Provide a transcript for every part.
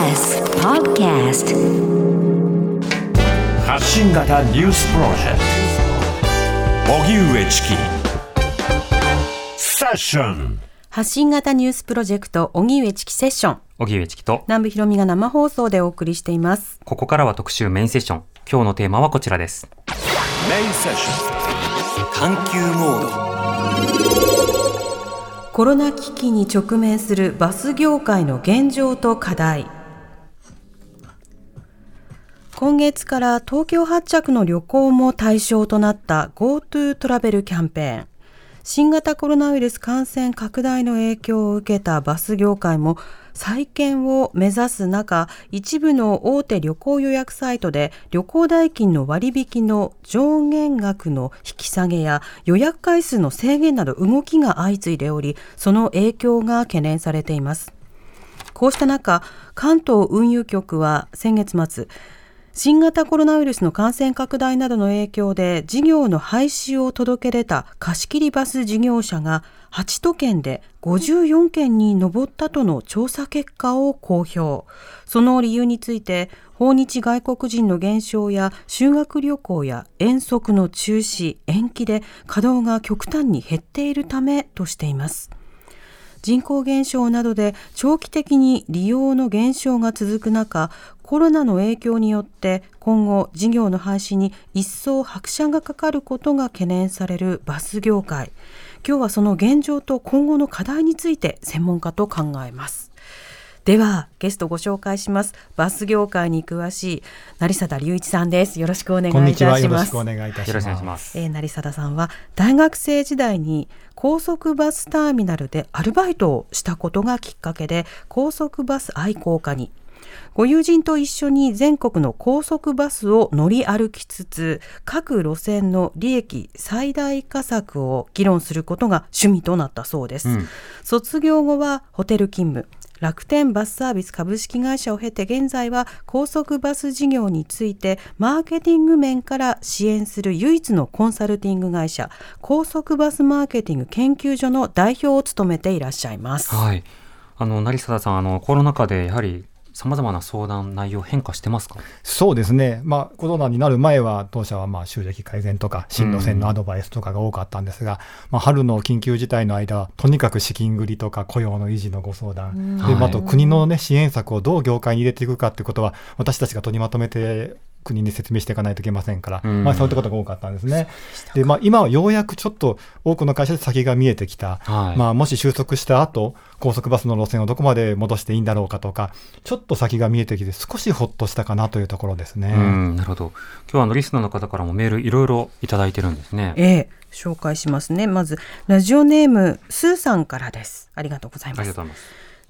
TBS Podcast 発信型ニュースプロジェクト。荻上チキセッション発信型ニュースプロジェクト荻上チキセッション。荻上チキと、南部ひろみが生放送でお送りしています。ここからは特集メインセッション。今日のテーマはこちらです。メインセッション探求モード。コロナ危機に直面するバス業界の現状と課題今月から東京発着の旅行も対象となった GoTo トラベルキャンペーン。新型コロナウイルス感染拡大の影響を受けたバス業界も再建を目指す中一部の大手旅行予約サイトで旅行代金の割引の上限額の引き下げや予約回数の制限など動きが相次いでおりその影響が懸念されています。こうした中関東運輸局は先月末新型コロナウイルスの感染拡大などの影響で事業の廃止を届け出た貸切バス事業者が8都県で54件に上ったとの調査結果を公表。その理由について訪日外国人の減少や修学旅行や遠足の中止延期で稼働が極端に減っているためとしています。人口減少などで長期的に利用の減少が続く中コロナの影響によって今後事業の廃止に一層拍車がかかることが懸念されるバス業界今日はその現状と今後の課題について専門家と考えますではゲストご紹介しますバス業界に詳しい成貞隆一さんですよろしくお願いいたしますこんにちは。よろしくお願いいたし。ます。えー、成貞さんは大学生時代に高速バスターミナルでアルバイトをしたことがきっかけで高速バス愛好家にご友人と一緒に全国の高速バスを乗り歩きつつ各路線の利益最大化策を議論することが趣味となったそうです、うん卒業後はホテル勤務楽天バスサービス株式会社を経て現在は高速バス事業についてマーケティング面から支援する唯一のコンサルティング会社高速バスマーケティング研究所の代表を務めていらっしゃいます。はい。あの、成貞さん、あの、コロナ禍でやはり様々な相談内容変化してますか？そうですね。まあ、コロナになる前は、当社はまあ収益改善とか、進路線のアドバイスとかが多かったんですが、まあ、春の緊急事態の間は、とにかく資金繰りとか雇用の維持のご相談、で、はいまああと国のね、支援策をどう業界に入れていくかっていうことは、私たちが取りまとめて、国に説明していかないといけませんから、うんまあそういったことが多かったんですね。で、まあ今はようやくちょっと多くの会社で先が見えてきた。はい。まあ、もし収束した後、高速バスの路線をどこまで戻していいんだろうかとか、ちょっと先が見えてきて、少しほっとしたかなというところですね。うん、なるほど。今日はあのリスナーの方からもメールいろいろいただいてるんですね。ええ紹介しますね。まずラジオネームスーさんからです。ありがとうございます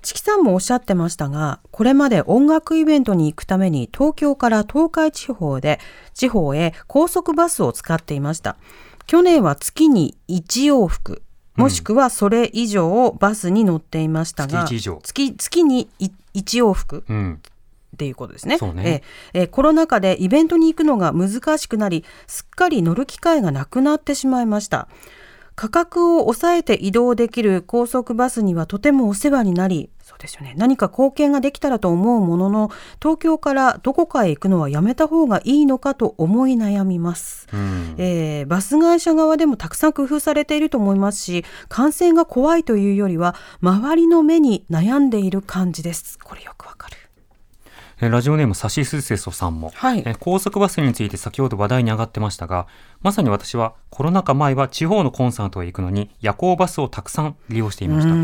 チキさんもおっしゃってましたが、これまで音楽イベントに行くために東京から東海地方で、地方へ高速バスを使っていました。去年は月に1往復、もしくはそれ以上バスに乗っていましたが、月一以上月月に1往復うん。っていうことですね。ねえええコロナ禍でイベントに行くのが難しくなり、すっかり乗る機会がなくなってしまいました。価格を抑えて移動できる高速バスにはとてもお世話になり、そうですよね。何か貢献ができたらと思うものの、東京からどこかへ行くのはやめた方がいいのかと思い悩みます。うん。えーバス会社側でもたくさん工夫されていると思いますし感染が怖いというよりは周りの目に悩んでいる感じですこれよくわかるえラジオネームサシスセソさんも、はい。え高速バスについて先ほど話題に上がってましたがまさに私はコロナ禍前は地方のコンサートへ行くのに夜行バスをたくさん利用していました、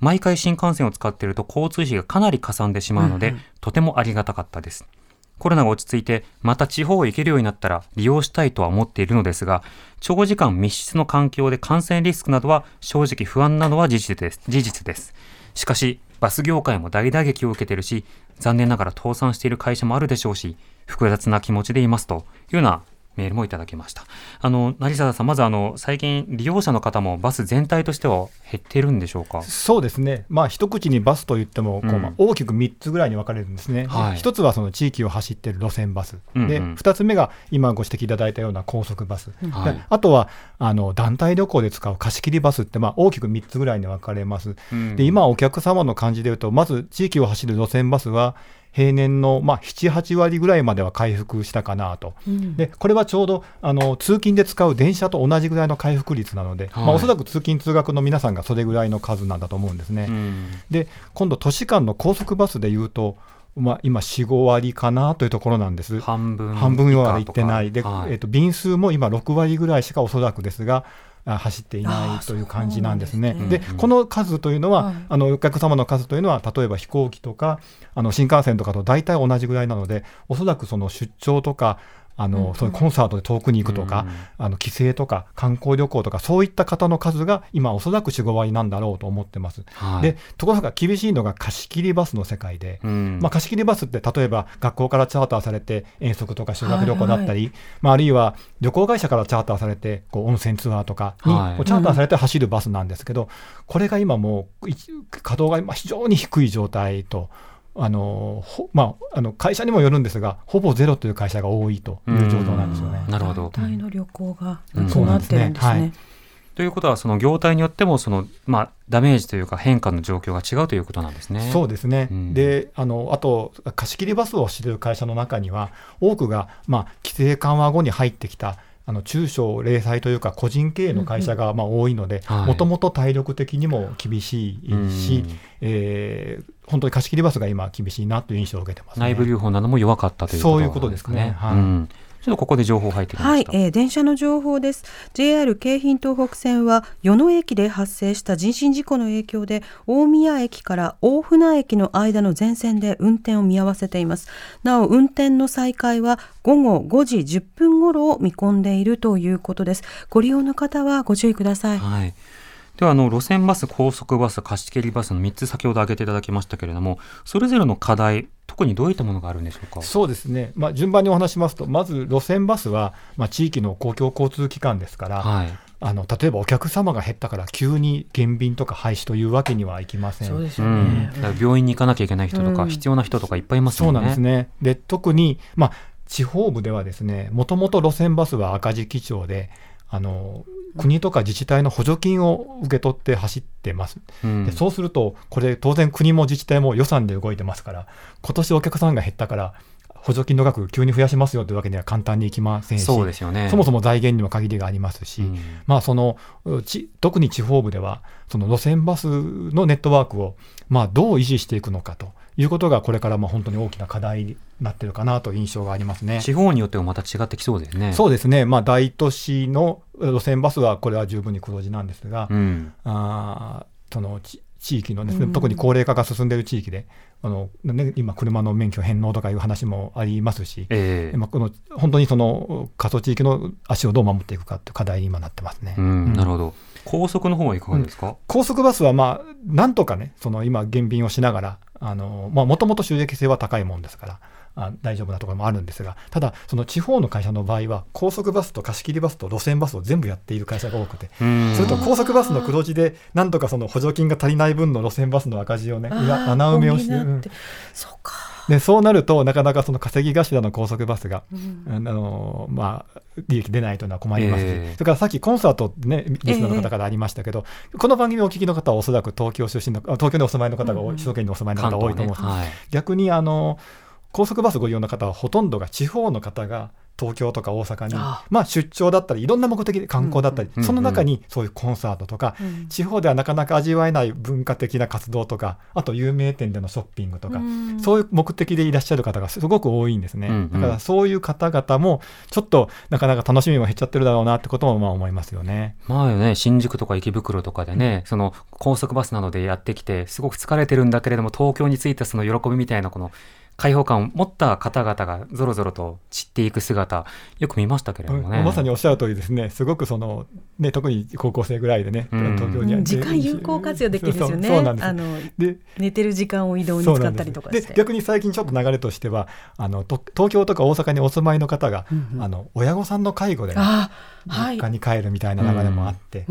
毎回新幹線を使っていると交通費がかなりかさんでしまうので、とてもありがたかったです。コロナが落ち着いてまた地方へ行けるようになったら利用したいとは思っているのですが長時間密室の環境で感染リスクなどは正直不安なのは事実です。事実です。しかしバス業界も大打撃を受けてるし残念ながら倒産している会社もあるでしょうし複雑な気持ちでいますというようなメールもいただきました。あの、成沢さん、まずあの、最近利用者の方もバス全体としては減ってるんでしょうか？そうですね、まあ、一口にバスといってもこう、うんまあ、大きく3つぐらいに分かれるんですね、ではい。一つはその地域を走っている路線バス、うんうん。で2つ目が今ご指摘いただいたような高速バス、はい。であとはあの団体旅行で使う貸し切りバスって、まあ、大きく3つぐらいに分かれます。うん。で今、お客様の感じでいうと、まず地域を走る路線バスは、平年の、まあ、7、8割ぐらいまでは回復したかなと、でこれはちょうどあの通勤で使う電車と同じぐらいの回復率なので、はいまあ、おそらく通勤・通学の皆さんがそれぐらいの数なんだと思うんですね。うんで今度、都市間の高速バスでいうと、まあ、今、4、5割かなというところなんです。半分半分は行ってない、ではいえっと便数も今、6割ぐらいしかおそらくですが、あ走っていないという感じなんですね。でね。この数というのは、はい。あのお客様の数というのは、例えば飛行機とか、あの新幹線とかと大体同じぐらいなので、おそらくその出張とか、あのそういうコンサートで遠くに行くとか、あの帰省とか観光旅行とか、そういった方の数が今、おそらく4、5割なんだろうと思ってます。はい。でところが厳しいのが貸し切りバスの世界で、うん。まあ、貸し切りバスって例えば学校からチャーターされて遠足とか修学旅行だったり、まあ、あるいは旅行会社からチャーターされてこう温泉ツアーとかにはい。チャーターされて走るバスなんですけど、これが今もうい稼働が今非常に低い状態と。あのほまあ、あの会社にもよるんですが、ほぼゼロという会社が多いという状況なんですよね。なるほど。団体の旅行がうん。そうなってるんですそうなんね。ということは、その業態によっても、その、まあ、ダメージというか変化の状況が違うということなんですね。そうですね、うん。であのあと、貸し切りバスをしている会社の中には、多くが、まあ、規制緩和後に入ってきた、あの中小零細というか、個人経営の会社がまあ多いのではい、もともと体力的にも厳しいし、うん。えー本当に貸し切りバスが今、厳しいなという印象を受けてます、ね。内部留保なども弱かったということそういうことですかねはいうんちょっとここで情報入ってきまはいし、た。えー電車の情報です。JR 京浜東北線は与野駅で発生した人身事故の影響で大宮駅から大船駅の間の全線で運転を見合わせています。なお運転の再開は午後5時10分頃を見込んでいるということです。ご利用の方はご注意ください。はい。ではあの路線バス、高速バス、貸し切りバスの3つ先ほど挙げていただきましたけれども、それぞれの課題、特にどういったものがあるんでしょうか？そうですね、まあ、順番にお話しますと、まず路線バスは、まあ、地域の公共交通機関ですから、はい。あの例えばお客様が減ったから急に減便とか廃止というわけにはいきません。そうですようんね。だから病院に行かなきゃいけない人とか、うん必要な人とかいっぱいいますそうよね。なんですね。で、特に、まあ、地方部ではですね、もともと路線バスは赤字基調で、あの、国とか自治体の補助金を受け取って走ってます。うんでそうすると、これ当然国も自治体も予算で動いてますから、今年お客さんが減ったから、補助金の額急に増やしますよというわけには簡単にいきませんし、そうですよね。そもそも財源にも限りがありますし、うんまあ、そのうち特に地方部では、その路線バスのネットワークを、まあ、どう維持していくのかということが、これからまあ本当に大きな課題になってるかなという印象がありますね。地方によってもまた違ってきそうですね。そうですね、まあ、大都市の路線バスは、これは十分に黒字なんですが、うん。あーそのち地域のですね、うん。特に高齢化が進んでいる地域で、あのね、今、車の免許返納とかいう話もありますし、ええ。まあ、この本当にその過疎地域の足をどう守っていくかという課題に今なってますね。うん、なるほど。ど。高速の方はいかがですか、高速バスは、まあ、なんとかね、その今、減便をしながら、もともと収益性は高いもんですから、あ大丈夫なところもあるんですが、ただ、その地方の会社の場合は、高速バスと貸し切りバスと路線バスを全部やっている会社が多くて、うん。それと高速バスの黒字で、なんとかその補助金が足りない分の路線バスの赤字をね、穴埋めをして、うん。そうか。でそうなると、なかなかその稼ぎ頭の高速バスが、うん。あのまあ、利益出ないというのは困りますし、ええ。それからさっきコンサートね、リスナーの方からありましたけど、この番組をお聞きの方はおそらく東京出身の、あ東京にお住まいの方が首都圏にお住まいの方関が多いと。思うんです、はい。逆にあの高速バスご利用の方はほとんどが地方の方が東京とか大阪にあまあ、出張だったりいろんな目的で観光だったり、うん。うん。その中にそういうコンサートとか、うん。地方ではなかなか味わえない文化的な活動とかあと有名店でのショッピングとか、うん。そういう目的でいらっしゃる方がすごく多いんですね、うんうん。だからそういう方々もちょっとなかなか楽しみも減っちゃってるだろうなってこともまあ思いますよね。まあね、新宿とか池袋とかでね、その高速バスなどでやってきて、すごく疲れてるんだけれども、東京に着いたその喜びみたいな、この開放感を持った方々がぞろぞろと散っていく姿、よく見ましたけれどもね。まさにおっしゃる通りですね、すごくその、ね、特に高校生ぐらいでね、うん。東京にうん。時間有効活用できるんですよね。あので寝てる時間を移動に使ったりとかで逆に最近ちょっと流れとしてはあのと東京とか大阪にお住まいの方が、うんうん。あの親御さんの介護であはい実家に帰るみたいな流れもあって、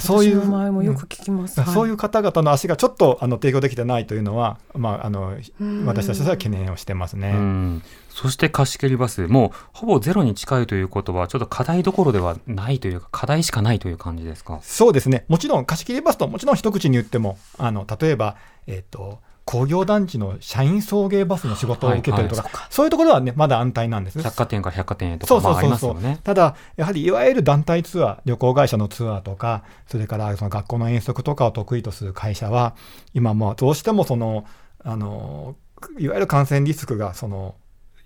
そういう前もよく聞きます。そういう方々の足がちょっとあの提供できてないというのは、まあ、あのうん。私たちは懸念をしてますね。うん。そして貸し切りバス、もうほぼゼロに近いということは、ちょっと課題どころではないというか、課題しかないという感じですか？そうですね、もちろん貸し切りバスともちろん一口に言っても、あの例えば、えっと工業団地の社員送迎バスの仕事を受けてるとか、はいはいそういうところはね、まだ安泰なんです。百貨店から百貨店へとか、そうそうそうね。ただ、やはりいわゆる団体ツアー、旅行会社のツアーとか、それからその学校の遠足とかを得意とする会社は、今もうどうしてもその、あのいわゆる感染リスクがその、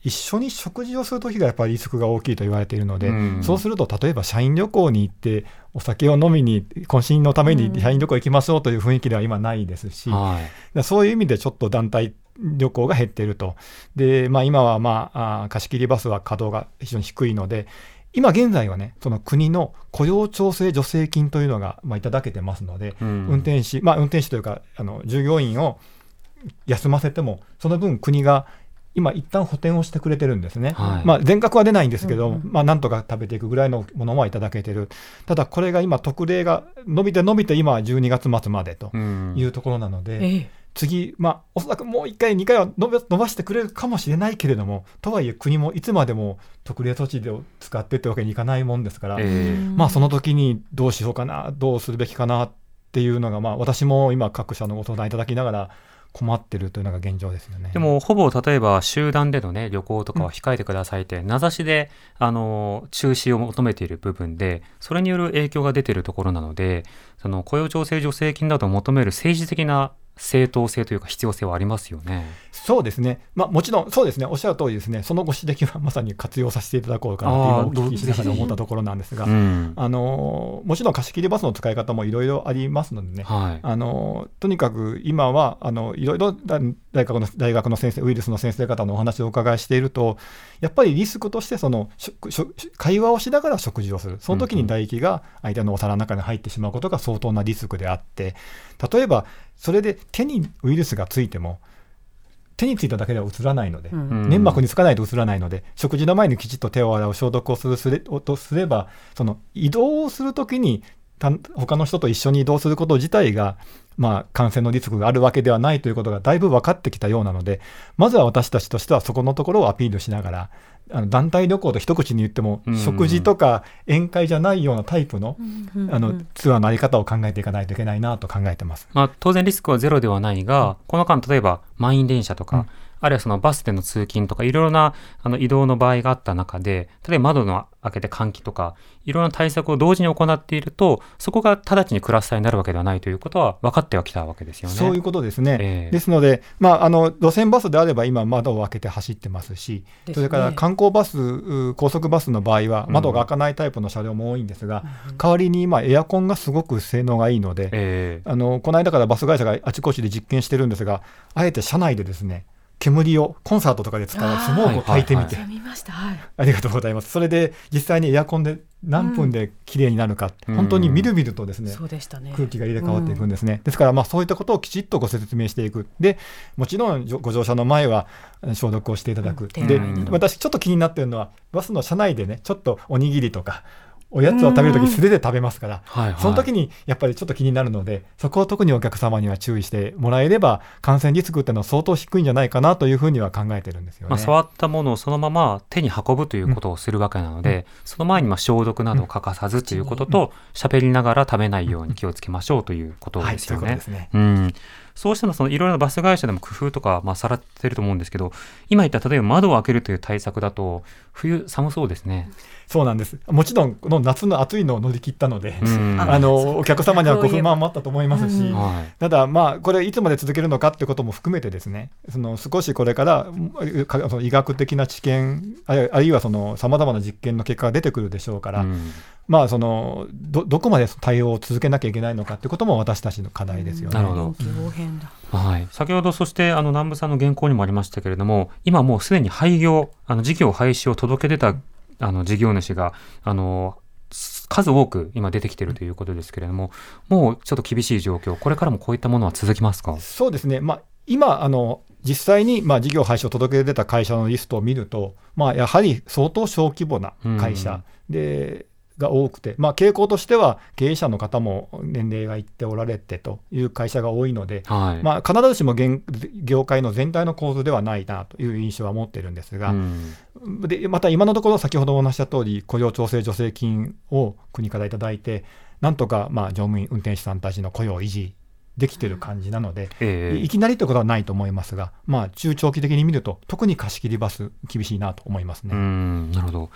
一緒に食事をするときがやっぱりリスクが大きいと言われているので、うんそうすると例えば社員旅行に行って、お酒を飲みに、懇親のために社員旅行行きましょうという雰囲気では今ないですし、はい。そういう意味でちょっと団体旅行が減っていると。で、まあ、今は、まあ、あー貸し切りバスは稼働が非常に低いので、今現在はね、その国の雇用調整助成金というのが、まあ、いただけてますので、うん運転士、まあ、運転士というか、あの従業員を休ませても、その分国が今、一旦補填をしてくれてるんですね。はい。まあ、全額は出ないんですけど、うんうんまあ、なんとか食べていくぐらいのものはいただけてる。ただ、これが今、特例が伸びて伸びて、今は12月末までとうん。いうところなので、ええ。次、まあ、おそらくもう1回、2回は伸ば伸ばしてくれるかもしれないけれども、とはいえ、国もいつまでも特例措置で使ってってわけにいかないもんですから、ええ。まあ、その時にどうしようかな、どうするべきかなっていうのが、まあ、私も今、各社のご相談いただきながら、困ってるというのが現状ですよね。でも、ほぼ例えば集団でのね、旅行とかは控えてくださいって、名指しで、あの、中止を求めている部分で、それによる影響が出ているところなので、その雇用調整助成金などを求める政治的な正当性というか必要性はありますよね。そうですね、まあ、もちろん、そうですね、おっしゃる通りですね、そのご指摘はまさに活用させていただこうかなあーって今、お聞きしながら思ったところなんですが、うん。あのもちろん貸し切りバスの使い方もいろいろありますのでね、はい。あのとにかく今はあのいろいろだ大学の大学の先生、ウイルスの先生方のお話をお伺いしていると、やっぱりリスクとしてその食食会話をしながら食事をする、その時に唾液が相手のお皿の中に入ってしまうことが相当なリスクであって、例えばそれで手にウイルスがついても、手についただけではうつらないので、うんうん。粘膜につかないとうつらないので、食事の前にきちっと手を洗う、消毒をするすれとすれば、その移動をするときに、た他の人と一緒に移動すること自体が、まあ、感染のリスクがあるわけではないということがだいぶ分かってきたようなので、まずは私たちとしてはそこのところをアピールしながら、あの団体旅行と一口に言っても、うん。食事とか宴会じゃないようなタイプの,、うん。あのツアーのあり方を考えていかないといけないなと考えてます。まあ、当然リスクはゼロではないが、この間、例えば満員電車とか、うんあるいはそのバスでの通勤とか、いろいろなあの移動の場合があった中で、例えば窓の開けて換気とか、いろんな対策を同時に行っていると、そこが直ちにクラスターになるわけではないということは分かってはきたわけですよね。そういうことですね。ええ。ですので、まあ、あの路線バスであれば今窓を開けて走ってますし、ね。それから観光バス、う高速バスの場合はうん。窓が開かないタイプの車両も多いんですが、代わりに今エアコンがすごく性能がいいので、ええ。あのこの間からバス会社があちこちで実験してるんですが、あえて車内でですね、煙をコンサートとかで使うスモークを焚いてみて、あ見ました。はい。ありがとうございます。それで実際にエアコンで何分で綺麗になるか、うん本当にみるみるとですね、そうでしたね。空気が入れ替わっていくんですね。ですから、まあ、そういったことをきちっとご説明していく。で、もちろんご乗車の前はえ消毒をしていただく。うんで私ちょっと気になってるのは、バスの車内でね、ちょっとおにぎりとか、おやつを食べるとき素手で食べますから、はいはいその時にやっぱりちょっと気になるので、そこを特にお客様には注意してもらえれば、感染リスクっていうのは相当低いんじゃないかなというふうには考えてるんですよね。まあ、触ったものをそのまま手に運ぶということをするわけなので、その前にまあ消毒などを欠かさずということと、喋りながら食べないように気をつけましょうということはい、ですよねそういうことで。すね。うん、そうしたのそのいろいろなバス会社でも工夫とか、まあ、されてると思うんですけど、今言った例えば窓を開けるという対策だと、冬寒そうですね。そうなんです。もちろん、この夏の暑いのを乗り切ったので、うんあのお客様にはご不満もあったと思いますし、ただ、まあ、これ、いつまで続けるのかってことも含めてですね、その少しこれからその医学的な知見、あるいはさまざまな実験の結果が出てくるでしょうから、うんまあそのど、どこまで対応を続けなきゃいけないのかってことも私たちの課題ですよね。なるほど臨機応変だ。はい、先ほどそしてあの南部さんの原稿にもありましたけれども今もうすでに廃業あの事業廃止を届け出たあの事業主があの数多く今出てきているということですけれども、もうちょっと厳しい状況、これからもこういったものは続きますか？そうですね、まあ、今あの、実際にまあ事業廃止を届け出た会社のリストを見ると、まあ、やはり相当小規模な会社で、が多くて、まあ、傾向としては経営者の方も年齢がいっておられてという会社が多いので、はい、まあ、必ずしも業界の全体の構図ではないなという印象は持ってるんですが、うん、でまた今のところ、先ほどお話した通り、雇用調整助成金を国からいただいて、なんとかまあ乗務員、運転手さんたちの雇用を維持できてる感じなので、えー、いきなりということはないと思いますが、まあ、中長期的に見ると、特に貸し切りバス、厳しいなと思いますね。なるほど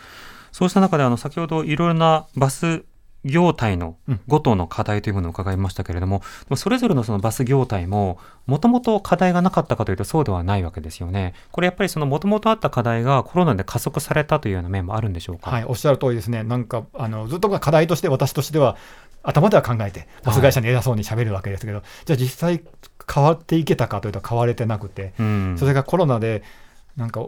そうした中であの先ほどいろいろなバス業態のごとの課題というものを伺いましたけれども、うん、それぞれのそのバス業態も、もともと課題がなかったかというとそうではないわけですよね。これやっぱりそのもともとあった課題がコロナで加速されたというような面もあるんでしょうか？はい、おっしゃる通りですね。なんか、あの、ずっと課題として私としては、頭では考えて、バス会社に偉そうにしゃべるわけですけど、はい、じゃあ実際変わっていけたかというと変われてなくて、うん、それがコロナで、なんか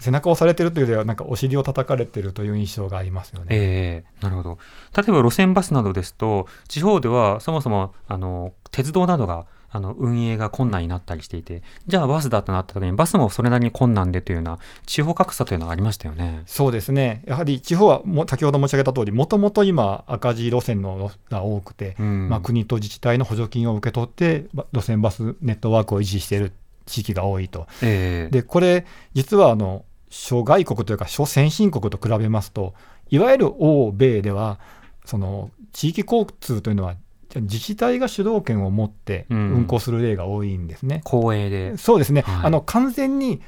背中を押されてるというよりは、なんかお尻を叩かれてるという印象がありますよね。えー、なるほど。例えば路線バスなどですと、地方ではそもそもあの鉄道などがあの運営が困難になったりしていて、じゃあバスだとなった時に、バスもそれなりに困難でというような、地方格差というのはありましたよねそうですね、やはり地方はも先ほど申し上げた通り、もともと今、赤字路線のが多くて、うん、まあ、国と自治体の補助金を受け取って、路線バスネットワークを維持している地域が多いと。えー、でこれ実はあの諸外国というか諸先進国と比べますといわゆる欧米ではその地域交通というのは自治体が主導権を持って運行する例が多いんですね。うん、公営で。そうですね、はい、あの完全に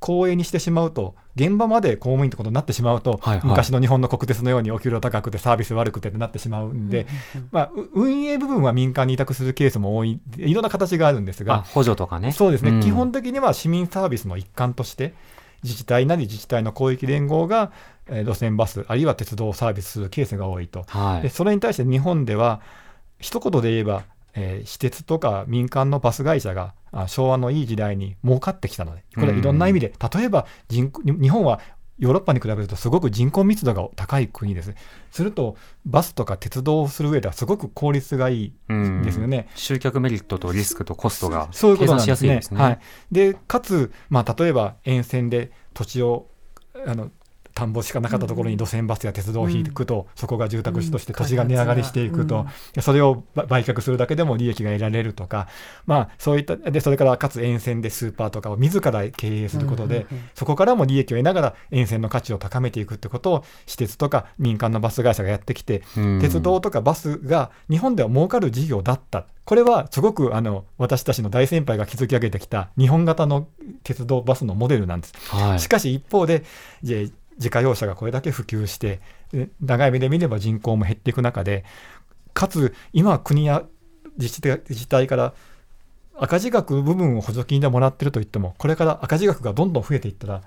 公営にしてしまうと、現場まで公務員ってことになってしまうと、はいはい、昔の日本の国鉄のようにお給料高くてサービス悪くてってなってしまうんで、まあ、運営部分は民間に委託するケースも多い、いろんな形があるんですが、補助とかね。そうですね、うん、基本的には市民サービスの一環として、自治体なり自治体の広域連合が、えー、路線バス、あるいは鉄道をサービスするケースが多いと。はい、でそれに対して日本では、一言で言えば、えー、私鉄とか民間のバス会社が昭和のいい時代に儲かってきたので、これはいろんな意味で、例えば人日本はヨーロッパに比べるとすごく人口密度が高い国です。すると、バスとか鉄道をする上ではすごく効率がいいですよね。集客メリットとリスクとコストが計算しやすいですね。はい、でかつ、まあ、例えば沿線で土地をあの田んぼしかなかったところに路線バスや鉄道を引くと、そこが住宅地として土地が値上がりしていくと、それを売却するだけでも利益が得られるとか、まあ、そういったでそれからかつ沿線でスーパーとかを自ら経営することで、そこからも利益を得ながら沿線の価値を高めていくってことを私鉄とか民間のバス会社がやってきて、鉄道とかバスが日本では儲かる事業だった。これはすごくあの私たちの大先輩が築き上げてきた日本型の鉄道バスのモデルなんです。はい、しかし一方で自家用車がこれだけ普及して、長い目で見れば人口も減っていく中で、かつ今、国や自治体から赤字額部分を補助金でもらってるといっても、これから赤字額がどんどん増えていったら、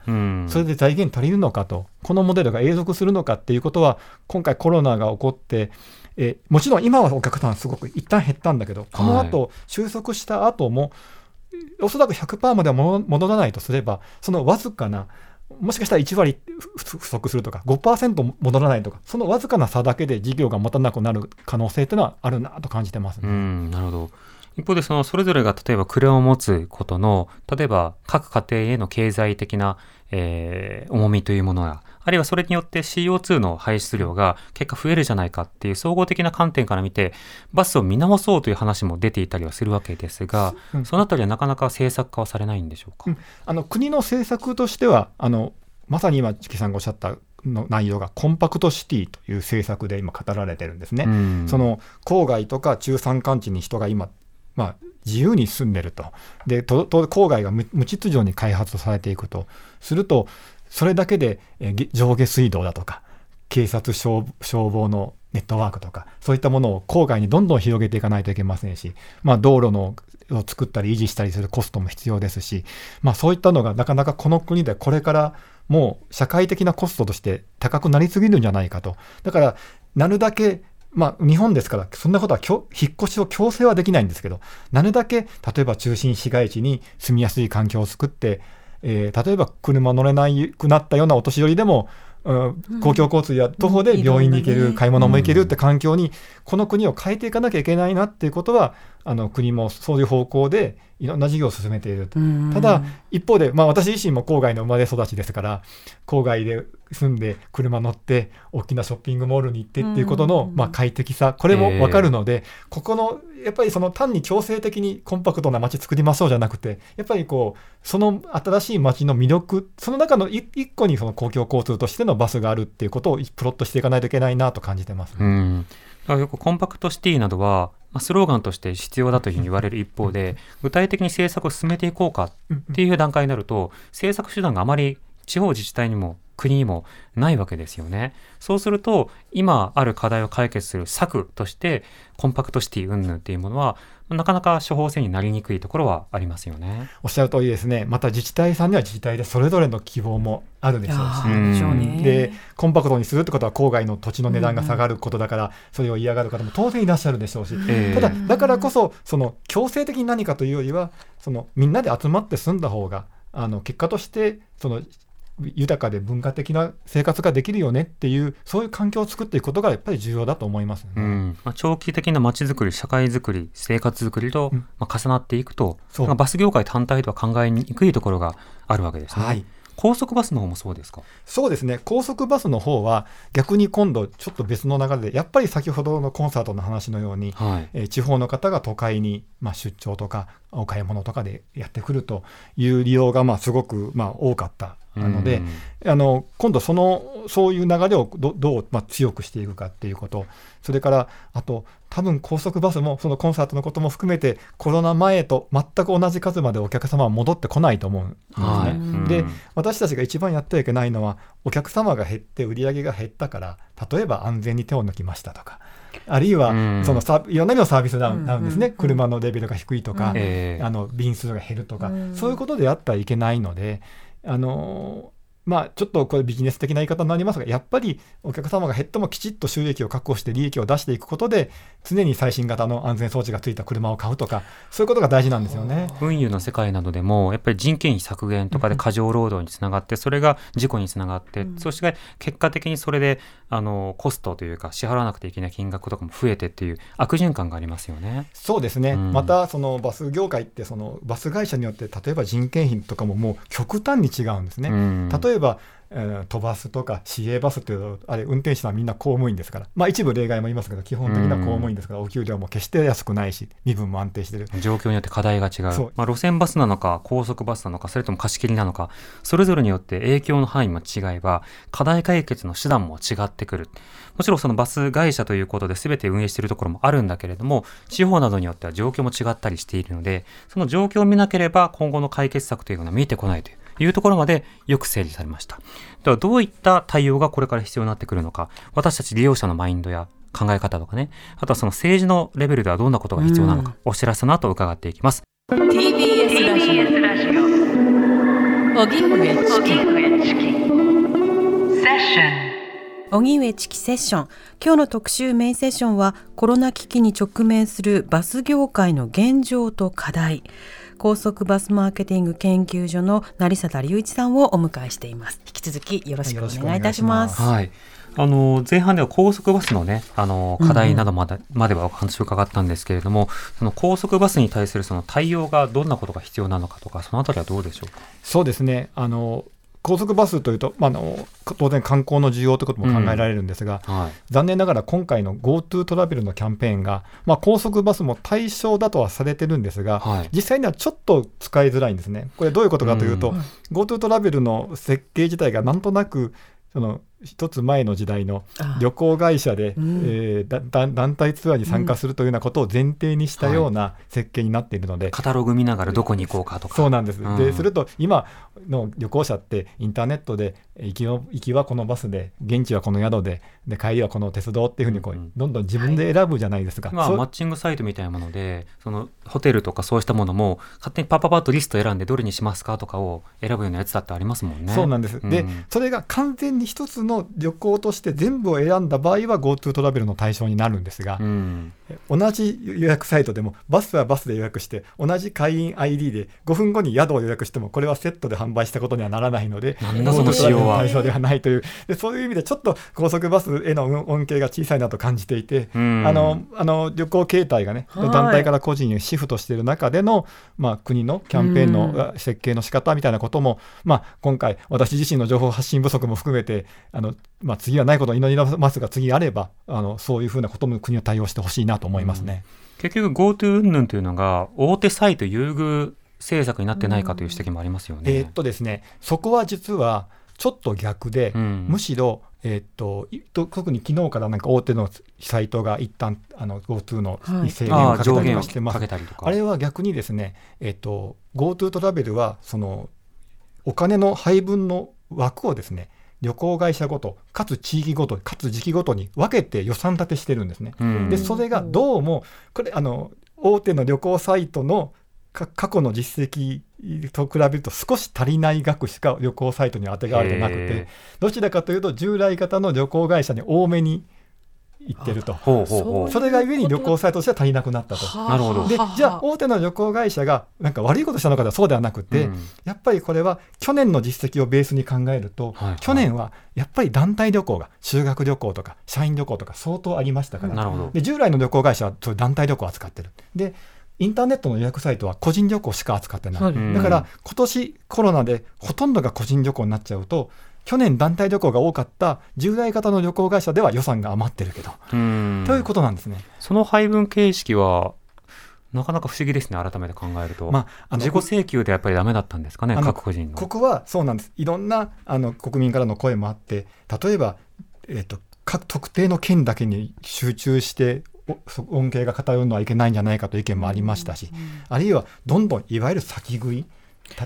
それで財源足りるのかと、このモデルが永続するのかっていうことは、今回コロナが起こって、えもちろん今はお客さんすごく一旦減ったんだけど、この後、収束した後も、おそらく100%までは戻らないとすれば、そのわずかなもしかしたら1割不足するとか、5%戻らないとか、そのわずかな差だけで事業が持たなくなる可能性というのはあるなと感じてます、ね、うんなるほど。一方で、そのそれぞれが例えば車を持つことの、例えば各家庭への経済的な、えー、重みというものが、あるいはそれによって CO2 の排出量が結果増えるじゃないかっていう総合的な観点から見て、バスを見直そうという話も出ていたりはするわけですが、うん、そのあたりはなかなか政策化はされないんでしょうか？うん、あの国の政策としては、あのまさに今、チキさんがおっしゃったの内容がコンパクトシティという政策で今語られてるんですね。うん、その郊外とか中山間地に人が今、まあ、自由に住んでると。で、と郊外が無秩序に開発されていくと。すると、それだけで、え上下水道だとか、警察消防のネットワークとか、そういったものを郊外にどんどん広げていかないといけませんし、まあ、道路のを作ったり維持したりするコストも必要ですし、まあ、そういったのがなかなかこの国でこれからもう社会的なコストとして高くなりすぎるんじゃないかと。だから、なるだけまあ、日本ですから、そんなことは引っ越しを強制はできないんですけど、なるだけ、例えば中心市街地に住みやすい環境を作って、えー例えば車乗れなくなったようなお年寄りでも、うん公共交通や徒歩で病院に行ける、買い物も行けるって環境に、この国を変えていかなきゃいけないなっていうことは、あの国もそういう方向でいろんな事業を進めていると。うんただ、一方で、まあ、私自身も郊外の生まれ育ちですから、郊外で住んで、車乗って、大きなショッピングモールに行ってっていうことの、うんまあ、快適さ、これも分かるので、ここの、やっぱりその単に強制的にコンパクトな街作りましょうじゃなくて、やっぱりこう、その新しい街の魅力、その中の一一個にその公共交通としてのバスがあるっていうことをプロットしていかないといけないなと感じてます。うん、だからよくコンパクトシティなどは、まあ、スローガンとして必要だというふうに言われる一方で、具体的に政策を進めていこうかっていう段階になると、政策手段があまり地方自治体にも国にもないわけですよね。そうすると、今ある課題を解決する策として、コンパクトシティ云々っていうものは、なかなか処方箋になりにくいところはありますよね。おっしゃる通りですね。また自治体さんには自治体でそれぞれの希望もあるでしょうし。でコンパクトにするってことは郊外の土地の値段が下がることだから、それを嫌がる方も当然いらっしゃるでしょうし、ええただ、だからこそ、その強制的に何かというよりは、そのみんなで集まって住んだ方が、あの結果として、その豊かで文化的な生活ができるよねっていう、そういう環境を作っていくことがやっぱり重要だと思いますよね。うんまあ、長期的な街づくり、社会づくり、生活づくりと、うんまあ、重なっていくと、そうまあバス業界単体とは考えにくいところがあるわけですね。はい高速バスの方もそうですか？そうですね、高速バスの方は、逆に今度、ちょっと別の流れで、やっぱり先ほどのコンサートの話のように、はい。えー地方の方が都会に、まあ、出張とかお買い物とかでやってくるという利用がまあすごくまあ多かったので、あの今度そのそういう流れをどどうまあ強くしていくかっていうこと。それからあと多分高速バスもそのコンサートのことも含めてコロナ前と全く同じ数までお客様は戻ってこないと思うんですね。はい。うんでうん。私たちが一番やってはいけないのはお客様が減って売り上げが減ったから例えば安全に手を抜きましたとかあるいはうん。そのサいろんな意味のサービスダウンダウンですね、うん。うん。車のレベルが低いとか、ええ。あの便数が減るとか、うん。そういうことであってはいけないので、あのまあ、ちょっとこれビジネス的な言い方になりますが、やっぱりお客様が減ってもきちっと収益を確保して利益を出していくことで、常に最新型の安全装置がついた車を買うとか、そういうことが大事なんですよね。運輸の世界などでも、やっぱり人件費削減とかで過剰労働につながって、それが事故につながって、そして結果的にそれで、あの、コストというか、支払わなくてはいけない金額とかも増えてっていう悪循環がありますよね。そうですね、うんまたそのバス業界って、そのバス会社によって、例えば人件費とかももう極端に違うんですね。うん例えば、えー飛ばすとか市営バスっていうとあれ運転手さんみんな公務員ですから、まあ、一部例外もいますけど基本的な公務員ですから、お給料も決して安くないし身分も安定してる。状況によって課題が違う。まあ、路線バスなのか、高速バスなのか、それとも貸し切りなのか、それぞれによって影響の範囲も違えば、課題解決の手段も違ってくる。もちろんそのバス会社ということで全て運営しているところもあるんだけれども、地方などによっては状況も違ったりしているので、その状況を見なければ今後の解決策というのは見えてこないというところまでよく整理されました。ではどういった対応がこれから必要になってくるのか、私たち利用者のマインドや考え方とかね、あとはその政治のレベルではどんなことが必要なのか、お知らせの後伺っていきます。TBS ラジオ。荻上チキ荻上チキセッション今日の特集メインセッションはコロナ危機に直面するバス業界の現状と課題高速バスマーケティング研究所の成里隆一さんをお迎えしています。引き続きよろしくお願いいたします。はい。あの前半では高速バスのね、あの課題などまで,、まではお話を伺ったんですけれども、その高速バスに対するその対応がどんなことが必要なのかとか、そのあたりはどうでしょうか？そうですね。あの高速バスというと、まあ、あの当然観光の需要ということも考えられるんですが、はい。残念ながら今回の GoTo トラベルのキャンペーンが、まあ、高速バスも対象だとはされてるんですが、はい実際にはちょっと使いづらいんですね。これどういうことかというと、うん GoTo トラベルの設計自体がなんとなくその一つ前の時代のあ。旅行会社で、うん。えーだだ団体ツアーに参加するというようなことを前提にしたような設計になっているので、カタログ見ながらどこに行こうかとか。そうなんです、うん。ですると今の旅行者ってインターネットで行きの行きはこのバスで現地はこの宿でで帰りはこの鉄道っていうふうにこう、うんうん。どんどん自分で選ぶじゃないですか。そうまあマッチングサイトみたいなもので、そのホテルとかそうしたものも、勝手にパッパパッとリスト選んでどれにしますかとかを選ぶようなやつだってありますもんね。そうなんです、でうん。それが完全に一つのの旅行として全部を選んだ場合は GoTo トラベルの対象になるんですが、うん。同じ予約サイトでもバスはバスで予約して同じ会員 ID で5分後に宿を予約してもこれはセットで販売したことにはならないのでなんだその仕様は対象ではないという。でそういう意味でちょっと高速バスへの恩恵が小さいなと感じていて、うん。あのあの旅行形態がね、はい。団体から個人にシフトしている中での、まあ、国のキャンペーンのあ設計の仕方みたいなことも、まあ、今回、私自身の情報発信不足も含めて、あのまあ、次はないことを祈りますが、次あれば、あのそういうふうなことも国は対応してほしいなと思いますね。結局 GoTo 云々というのが大手サイト優遇政策になってないかという指摘もありますよね。えーっとですね、そこは実はちょっと逆で、うんむしろ、えーっと特に昨日からなんか大手のサイトが一旦あの GoTo のはい制限をかけたりああ上限をはしてますかけたりとか。あれは逆にですね、えっと、GoTo トラベルは、その、お金の配分の枠をですね、旅行会社ごと、かつ地域ごと、かつ時期ごとに分けて予算立てしてるんですね。うんで、それがどうも、これ、あの、大手の旅行サイトのか過去の実績と比べると少し足りない額しか旅行サイトには当てがわれてなくへて、どちらかというと従来型の旅行会社に多めに行ってると。ほうほうほう。それがゆえに旅行サイトとしては足りなくなったと。なるほどでじゃあ大手の旅行会社がなんか悪いことしたのかではそうではなくて、うんやっぱりこれは去年の実績をベースに考えると、はいはい去年はやっぱり団体旅行が修学旅行とか社員旅行とか相当ありましたから、なるほど。で従来の旅行会社はそういう団体旅行を扱ってるでインターネットの予約サイトは個人旅行しか扱ってない、だから今年コロナでほとんどが個人旅行になっちゃうと去年団体旅行が多かった従来型の旅行会社では予算が余ってるけど、うん。ということなんですね。その配分形式はなかなか不思議ですね改めて考えると、まあ、あの自己請求でやっぱりダメだったんですかね各個人の。ここはそうなんです、いろんなあの国民からの声もあって、例えば、えっと各特定の県だけに集中して、恩恵が偏るのはいけないんじゃないかという意見もありましたし、あるいはどんどんいわゆる先食い、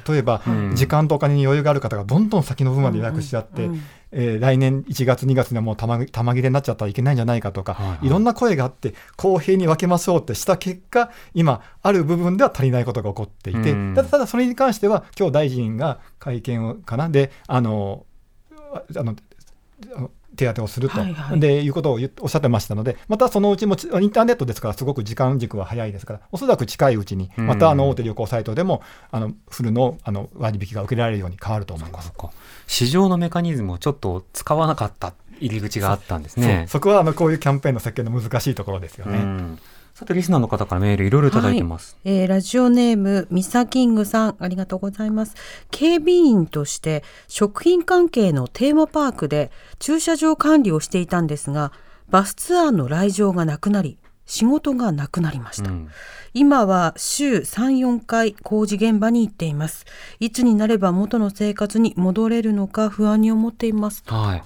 例えば、うん。時間とお金に余裕がある方がどんどん先の分まで予約しちゃって、えー来年1月、2月にはもう玉玉切れになっちゃったらいけないんじゃないかとか、はいはい。いろんな声があって、公平に分けましょうってした結果、今、ある部分では足りないことが起こっていて、うん。ただ、ただそれに関しては、今日大臣が会見をかな、で、あの、あの手当てをすると、はいはい。でいうことをおっしゃってましたので、またそのうちもちインターネットですから、すごく時間軸は早いですから、おそらく近いうちに、またあの大手旅行サイトでも、あのフルのあの割引が受けられるように変わると思います。市場のメカニズムをちょっと使わなかった入り口があったんですね。そこはあのこういうキャンペーンの設計の難しいところですよね。うんさてリスナーの方からメールいろいろいただいてます、えーラジオネームミサキングさんありがとうございます。警備員として食品関係のテーマパークで駐車場管理をしていたんですがバスツアーの来場がなくなり仕事がなくなりました、うん。今は週3、4回工事現場に行っています。いつになれば元の生活に戻れるのか不安に思っています。はい。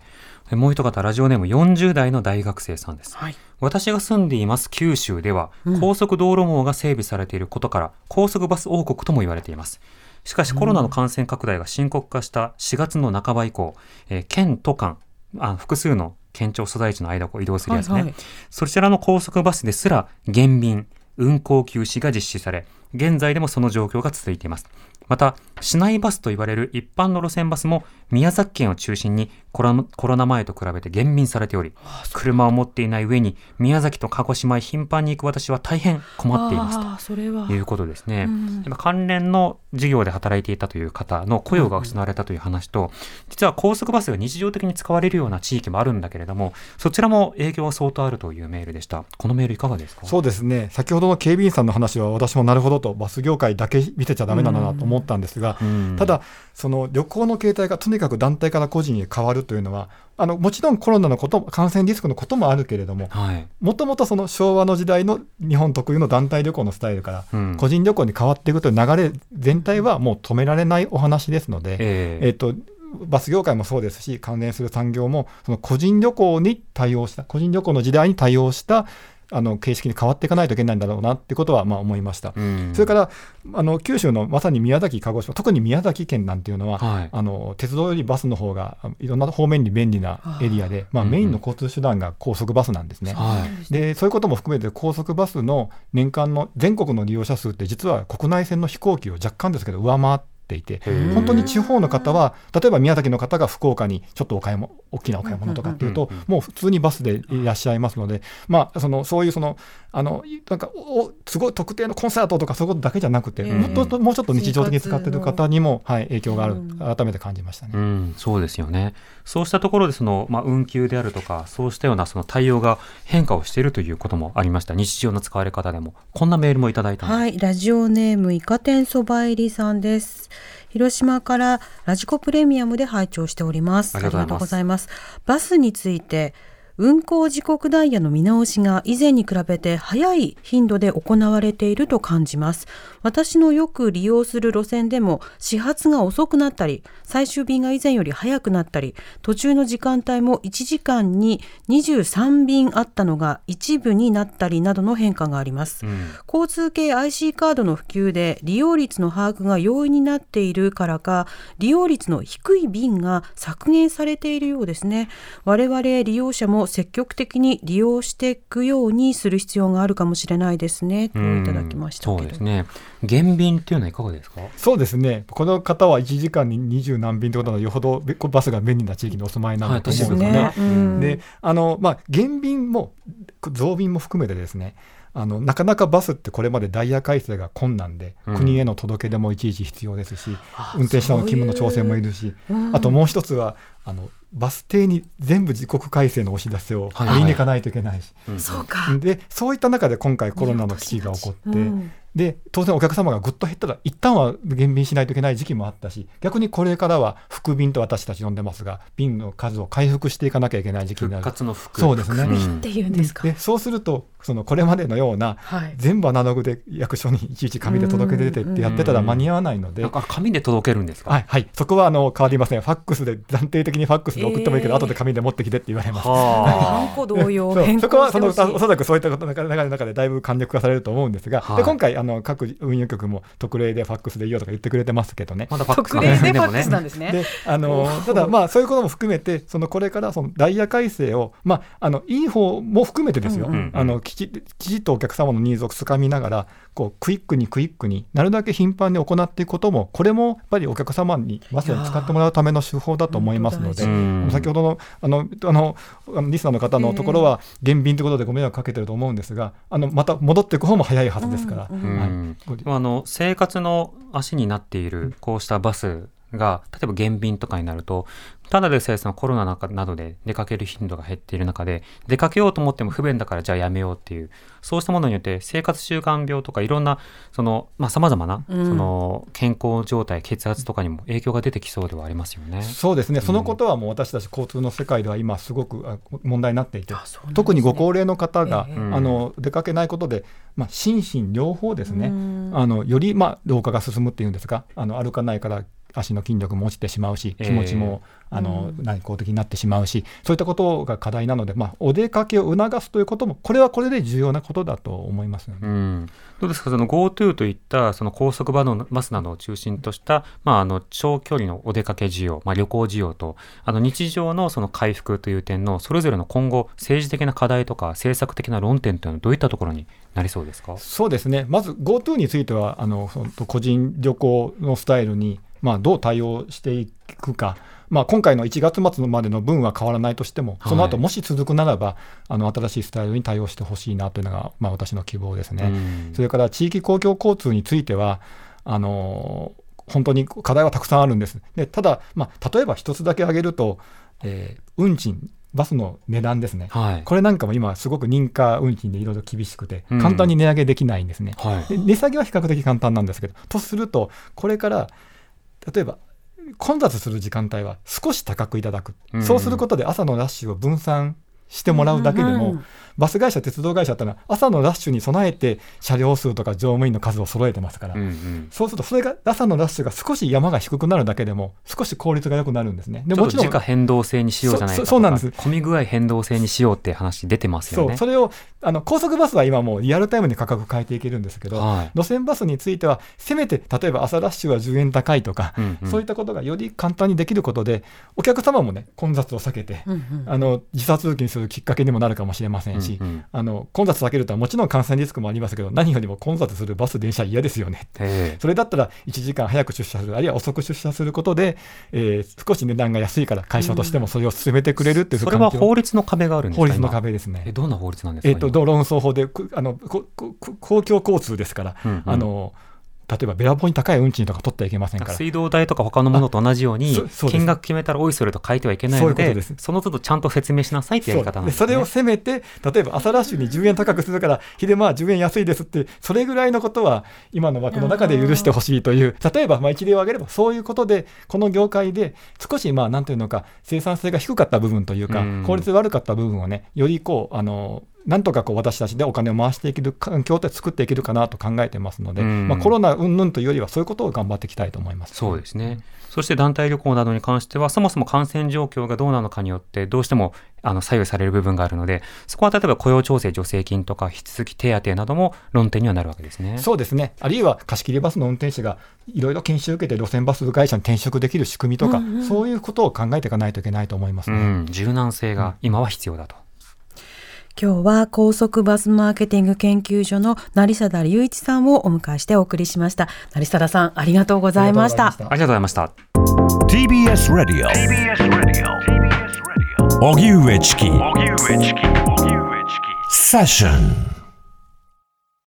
でもう一方ラジオネーム40代の大学生さんです。はい私が住んでいます九州では、うん。高速道路網が整備されていることから高速バス王国とも言われています。しかしコロナの感染拡大が深刻化した4月の半ば以降、えー県都間あ複数の県庁所在地の間を移動するやつね、はいはい。そちらの高速バスですら減便運行休止が実施され現在でもその状況が続いています。また市内バスと言われる一般の路線バスも宮崎県を中心にコロナコロナ前と比べて減便されており車を持っていない上に宮崎と鹿児島へ頻繁に行く私は大変困っていますと。あーそれは。いうことですね。うん。今関連の事業で働いていたという方の雇用が失われたという話と、実は高速バスが日常的に使われるような地域もあるんだけれども、そちらも影響は相当あるというメールでした。このメールいかがですか？そうですね。先ほどの警備員さんの話は私もなるほどとバス業界だけ見てちゃだめなんだなと思ったんですが、うんただその旅行の形態がとにかく団体から個人へ変わるというのはあのもちろんコロナのこと感染リスクのこともあるけれどもはい。もともとその昭和の時代の日本特有の団体旅行のスタイルからうん。個人旅行に変わっていくという流れ全体はもう止められないお話ですので、え。えっとバス業界もそうですし関連する産業もその個人旅行に対応した個人旅行の時代に対応したあの形式に変わっていかないといけないんだろうなってことはまあ思いました。うんそれからあの九州のまさに宮崎、鹿児島、特に宮崎県なんていうのは、はいあの鉄道よりバスの方があいろんな方面に便利なエリアで、まあ、うんメインの交通手段が高速バスなんですね。はい。でそういうことも含めて高速バスの年間の全国の利用者数って実は国内線の飛行機を若干ですけど上回ってっていてー。本当に地方の方は例えば宮崎の方が福岡にちょっとお買い物大きなお買い物とかっていうともう普通にバスでいらっしゃいますのでまあそのそういうそのあのなんかおすごい特定のコンサートとかそういうことだけじゃなくて、ええもっともうちょっと日常的に使ってる方にも、はい、影響があるうん改めて感じましたね。うん、そうですよね。そうしたところでその、まあ、運休であるとか、そうしたようなその対応が変化をしているということもありました。日常の使われ方でも。こんなメールもいただいたんです。はい、ラジオネームイカ天そば入りさんです。広島からラジコプレミアムで拝聴しております。ありがとうございますありがとうございます。バスについて運行時刻ダイヤの見直しが以前に比べて早い頻度で行われていると感じます。私のよく利用する路線でも始発が遅くなったり、最終便が以前より早くなったり、途中の時間帯も1時間に23便あったのが一部になったりなどの変化があります。うん交通系 IC カードの普及で利用率の把握が容易になっているからか利用率の低い便が削減されているようですね我々利用者も積極的に利用していくようにする必要があるかもしれないですね。といただきましたそうですね。減便っていうのはいかがですか？そうですね、この方は1時間に二十何便ということなので、よほどバスが便利な地域にお住まいなんだと思うんですよね。はいうん。であのまあ、減便も増便も含めてですねあのなかなかバスってこれまでダイヤ改正が困難で、うん。国への届け出もいちいち必要ですしあ運転手さんの勤務の調整もいるしうん。あともう一つはあのバス停に全部時刻改正のお知らせをはい。貼りに行かないといけないし、うんそうか。でそういった中で今回コロナの危機が起こって、うんで当然お客様がぐっと減ったら一旦は減便しないといけない時期もあったし逆にこれからは復便と私たち呼んでますが便の数を回復していかなきゃいけない時期にな復る。活の復そうですね。うん。っていうんですか。でそうするとそのこれまでのようなはい。全部アナログで役所にいちいち紙で届け出てってやってたら間に合わないので。紙で届けるんですか？はい、はい、そこはあの変わりません。ファックスで暫定的にファックスで送ってもいいけど、えー後で紙で持ってきてって言われます。は同様そう。変そこはそのおそらくそういったことの中の中でだいぶ簡略化されると思うんですが、はい。で今回あの各運輸局も特例でファックスでいいよとか言ってくれてますけどね。まだファックス特が例でファックもねスなんですね。であのただ、まあ、そういうことも含めて、そのこれからそのダイヤ改正を、まあ、あのいい方も含めてですよ、うんうんあのきちきちっとお客様のニーズをつかみながら、こうクイックにクイックになるだけ頻繁に行っていくことも、これもやっぱりお客様にバスを使ってもらうための手法だと思いますので先ほどのあのあのあのリスナーの方のところは、減便ということでご迷惑かけてると思うんですが、あのまた戻っていく方も早いはずですから、うんうんはい。あの生活の足になっているこうしたバスが例えば減便とかになるとただでさえそのコロナ中などで出かける頻度が減っている中で出かけようと思っても不便だからじゃあやめようっていうそうしたものによって生活習慣病とかいろんなそのまあ様々なそうん。の健康状態血圧とかにも影響が出てきそうではありますよね。そうですね、そのことはもう私たち交通の世界では今、すごくあ問題になっていて、ね。特にご高齢の方が、ええ。あの出かけないことで、まあ、心身両方ですね、うん。あのより、まあ、老化が進むっていうんですか、あの歩かないから足の筋力も落ちてしまうし、気持ちも、あのうん内向的になってしまうし、そういったことが課題なので、まあ、お出かけを促すということも、これはこれで重要なことだと思いますよね。うん、どうですか、その GoTo といったその高速バのバスなどを中心とした、まあ、あの長距離のお出かけ需要、まあ、旅行需要と、あの日常のその回復という点の、それぞれの今後、政治的な課題とか、政策的な論点というのは、どういったところになりそうですか？そうですね、まず GoTo については、あのその個人旅行のスタイルに、まあ、どう対応していくか、まあ、今回の1月末までの分は変わらないとしても、その後はいもし続くならば、あの新しいスタイルに対応してほしいなというのが、まあ、私の希望ですね。うんそれから地域公共交通については、あの本当に課題はたくさんあるんです。でただ、まあ、例えば一つだけ挙げると、えー運賃、バスの値段ですね。はい。これなんかも今、すごく認可運賃でいろいろ厳しくて、うん簡単に値上げできないんですね。はい。で値下げは比較的簡単なんですけど、とすると、これから例えば混雑する時間帯は少し高くいただく、うん。そうすることで朝のラッシュを分散してもらうだけでも、うんバス会社、鉄道会社ってのは、朝のラッシュに備えて、車両数とか乗務員の数を揃えてますから、うんうん。そうすると、それが朝のラッシュが少し山が低くなるだけでも、少し効率が良くなるんですね。でちょっと時価変動制にしようじゃないかそうなんです。混み具合変動制にしようって話出てますよね。そうそれをあの高速バスは今もうリアルタイムに価格変えていけるんですけど、はい。路線バスについてはせめて例えば朝ラッシュは10円高いとか、うんうん。そういったことがより簡単にできることでお客様もね混雑を避けて、うんうん。あの時差通勤するきっかけにもなるかもしれませんし、うんうん。あの混雑避けるとはもちろん感染リスクもありますけど、何よりも混雑するバス、電車、嫌ですよね。ええ。それだったら1時間早く出社する、あるいは遅く出社することで、えー少し値段が安いから、会社としてもそれを進めてくれるっていうそれは法律の壁があるんですか法律の今壁ですね。えどんな法律なんですかえっと、今道路運送法でくあのこここ公共交通ですから、うんうん。あの例えばべらぼうに高い運賃とか取ってはいけませんから。水道代とか他のものと同じように金額決めたらおいそれと書いてはいけないのでその都度ちゃんと説明しなさいってやり方なんですね。それをせめて、例えば朝ラッシュに10円高くするから、昼間は10円安いですって、それぐらいのことは今の枠の中で許してほしいという、例えばまあ一例を挙げれば、そういうことで、この業界で少しまあなんていうのか、生産性が低かった部分というかうん、効率悪かった部分をね、よりこう、あのなんとかこう私たちでお金を回していける環境って作っていけるかなと考えてますので、うんまあ、コロナ云々というよりは、そういうことを頑張っていきたいと思います。そうですね。そして団体旅行などに関しては、そもそも感染状況がどうなのかによって、どうしてもあの左右される部分があるので、そこは例えば雇用調整助成金とか、引き続き手当なども論点にはなるわけですね。そうですね、あるいは貸し切りバスの運転手がいろいろ研修を受けて路線バス会社に転職できる仕組みとか、そういうことを考えていかないといけないと思いますね。うん、柔軟性が今は必要だと。今日は高速バスマーケティング研究所の成貞隆一さんをお迎えしてお送りしました。成貞さん、ありがとうございました。ありがとうございました。TBS Radio TBS Radio. TBS Radio. 荻上チキ荻上チキ。荻上チキ。Session